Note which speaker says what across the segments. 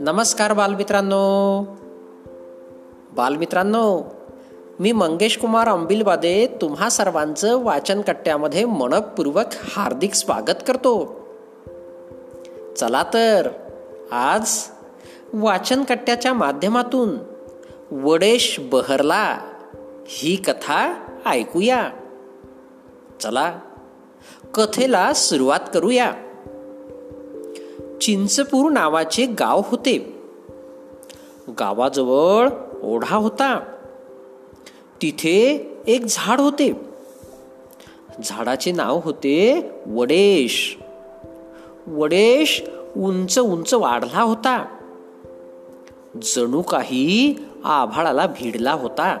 Speaker 1: नमस्कार बालमित्रांनो. बालमित्रांनो मी मंगेश कुमार अंबिलवादे तुम्हा सर्वांचं वाचन कट्ट्यामध्ये मनपूर्वक हार्दिक स्वागत करतो. चला तर आज वाचन कट्ट्याच्या माध्यमातून वडेश बहरला ही कथा ऐकूया. चला. कथेला सुरुवात करूया. चिंचपूर नावाचे गाव होते. गावाजवळ ओढा होता. तिथे एक झाड होते. झाडाचे नाव होते वडेश. वडेश उंच उंच वाढला होता. जणू काही आभाळाला भिडला होता.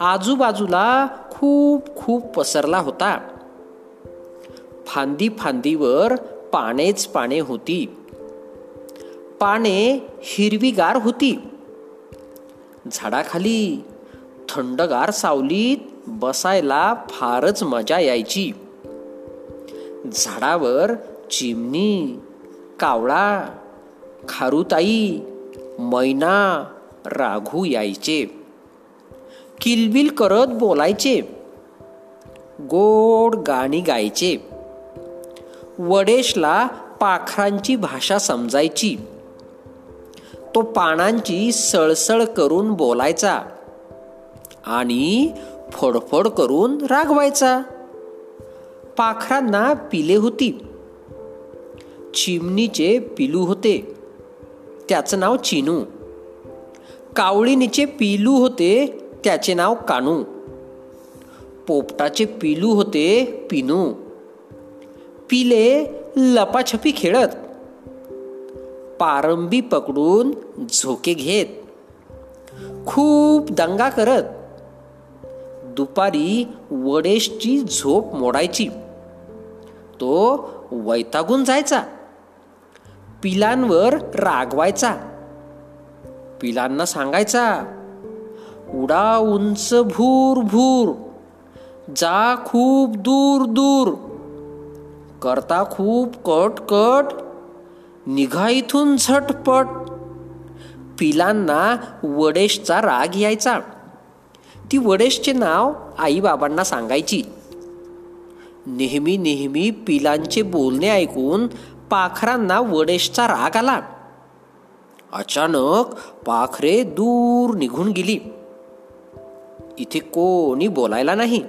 Speaker 1: आजूबाजूला खूप खूप पसरला होता. फांदी फांदीवर पानेच पाने होती. पाने हिरवीगार होती. झाडाखाली थंडगार सावलीत बसायला फारच मजा यायची. झाडावर चिमणी कावळा खारुताई मैना राघू यायचे. किलबिल करत बोलायचे. गोड गाणी गायचे. वडेशला पाखरांची भाषा समजायची. तो पानांची सळसळ करून बोलायचा आणि फडफड करून रागवायचा. पाखरांना पिले होती. चिमणीचे पिलू होते. त्याचं नाव चिनू. कावळीनीचे पिलू होते त्याचे नाव कानू. पोपटाचे पिलू होते पिनू. पिले लपाछपी खेळत. पारंबी पकडून झोके घेत. खूप दंगा करत. दुपारी वडेशची झोप मोडायची. तो वैतागून जायचा. पिलांवर रागवायचा. पिलांना सांगायचा उडा उंच भूर भूर जा खूप दूर दूर करता खूप कट कट निघा इथून झटपट. पिलांना वडेशचा राग यायचा. ती वडेशचे नाव आईबाबांना सांगायची. नेहमी नेहमी पिलांचे बोलणे ऐकून पाखरांना वडेशचा राग आला. अचानक पाखरे दूर निघून गेली. इथे कोणी बोलायला नाही.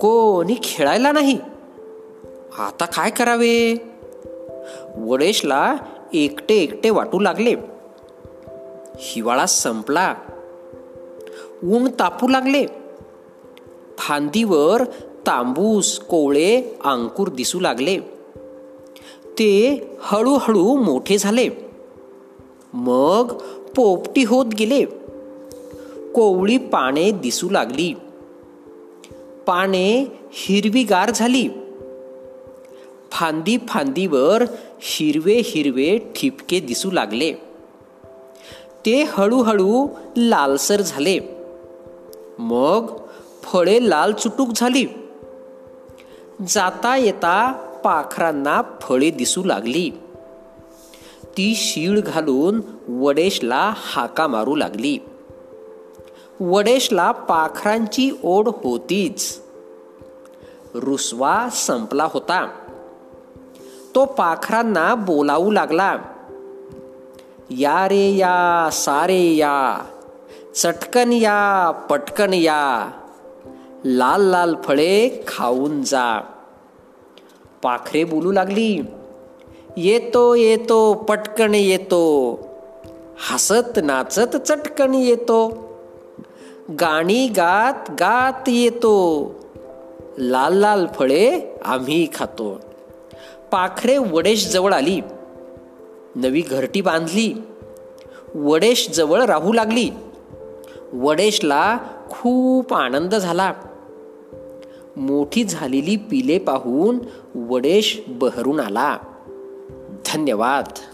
Speaker 1: कोणी खेळायला नाही. आता काय करावे? वडेशला एकटे एकटे वाटू लागले. हिवाळा संपला. ऊन तापू लागले. फांदीवर तांबूस कोवळे अंकुर दिसू लागले. ते हळूहळू मोठे झाले. मग पोपटी होत गेले. कोवळी पाने दिसू लागली. पाने हिरवीगार झाली. फांदी फांदीवर हिरवे हिरवे ठिपके दिसू लागले. ते हळूहळू लालसर झाले. मग फळे लाल चुटूक झाली. जाता येता पाखरांना फळे दिसू लागली. ती शीळ घालून वडेशला हाका मारू लागली. वडेशला पाखरांची ओढ होतीच. रुसवा संपला होता. तो पाखरांना बोलावू लागला. या रे या सारे या चटकन या पटकन या लाल लाल फळे खाऊन जा. पाखरे बोलू लागली येतो येतो पटकन येतो हसत नाचत चटकन येतो गाणी गात गात येतो लाल लाल फळे आम्ही खातो. पाखरे वडेश जवळ आली. नवी घरटी बांधली. वडेश जवळ राहू लागली. वडेशला खूप आनंद झाला. मोठी झालेली पिले पाहून वडेश बहरून आला. धन्यवाद.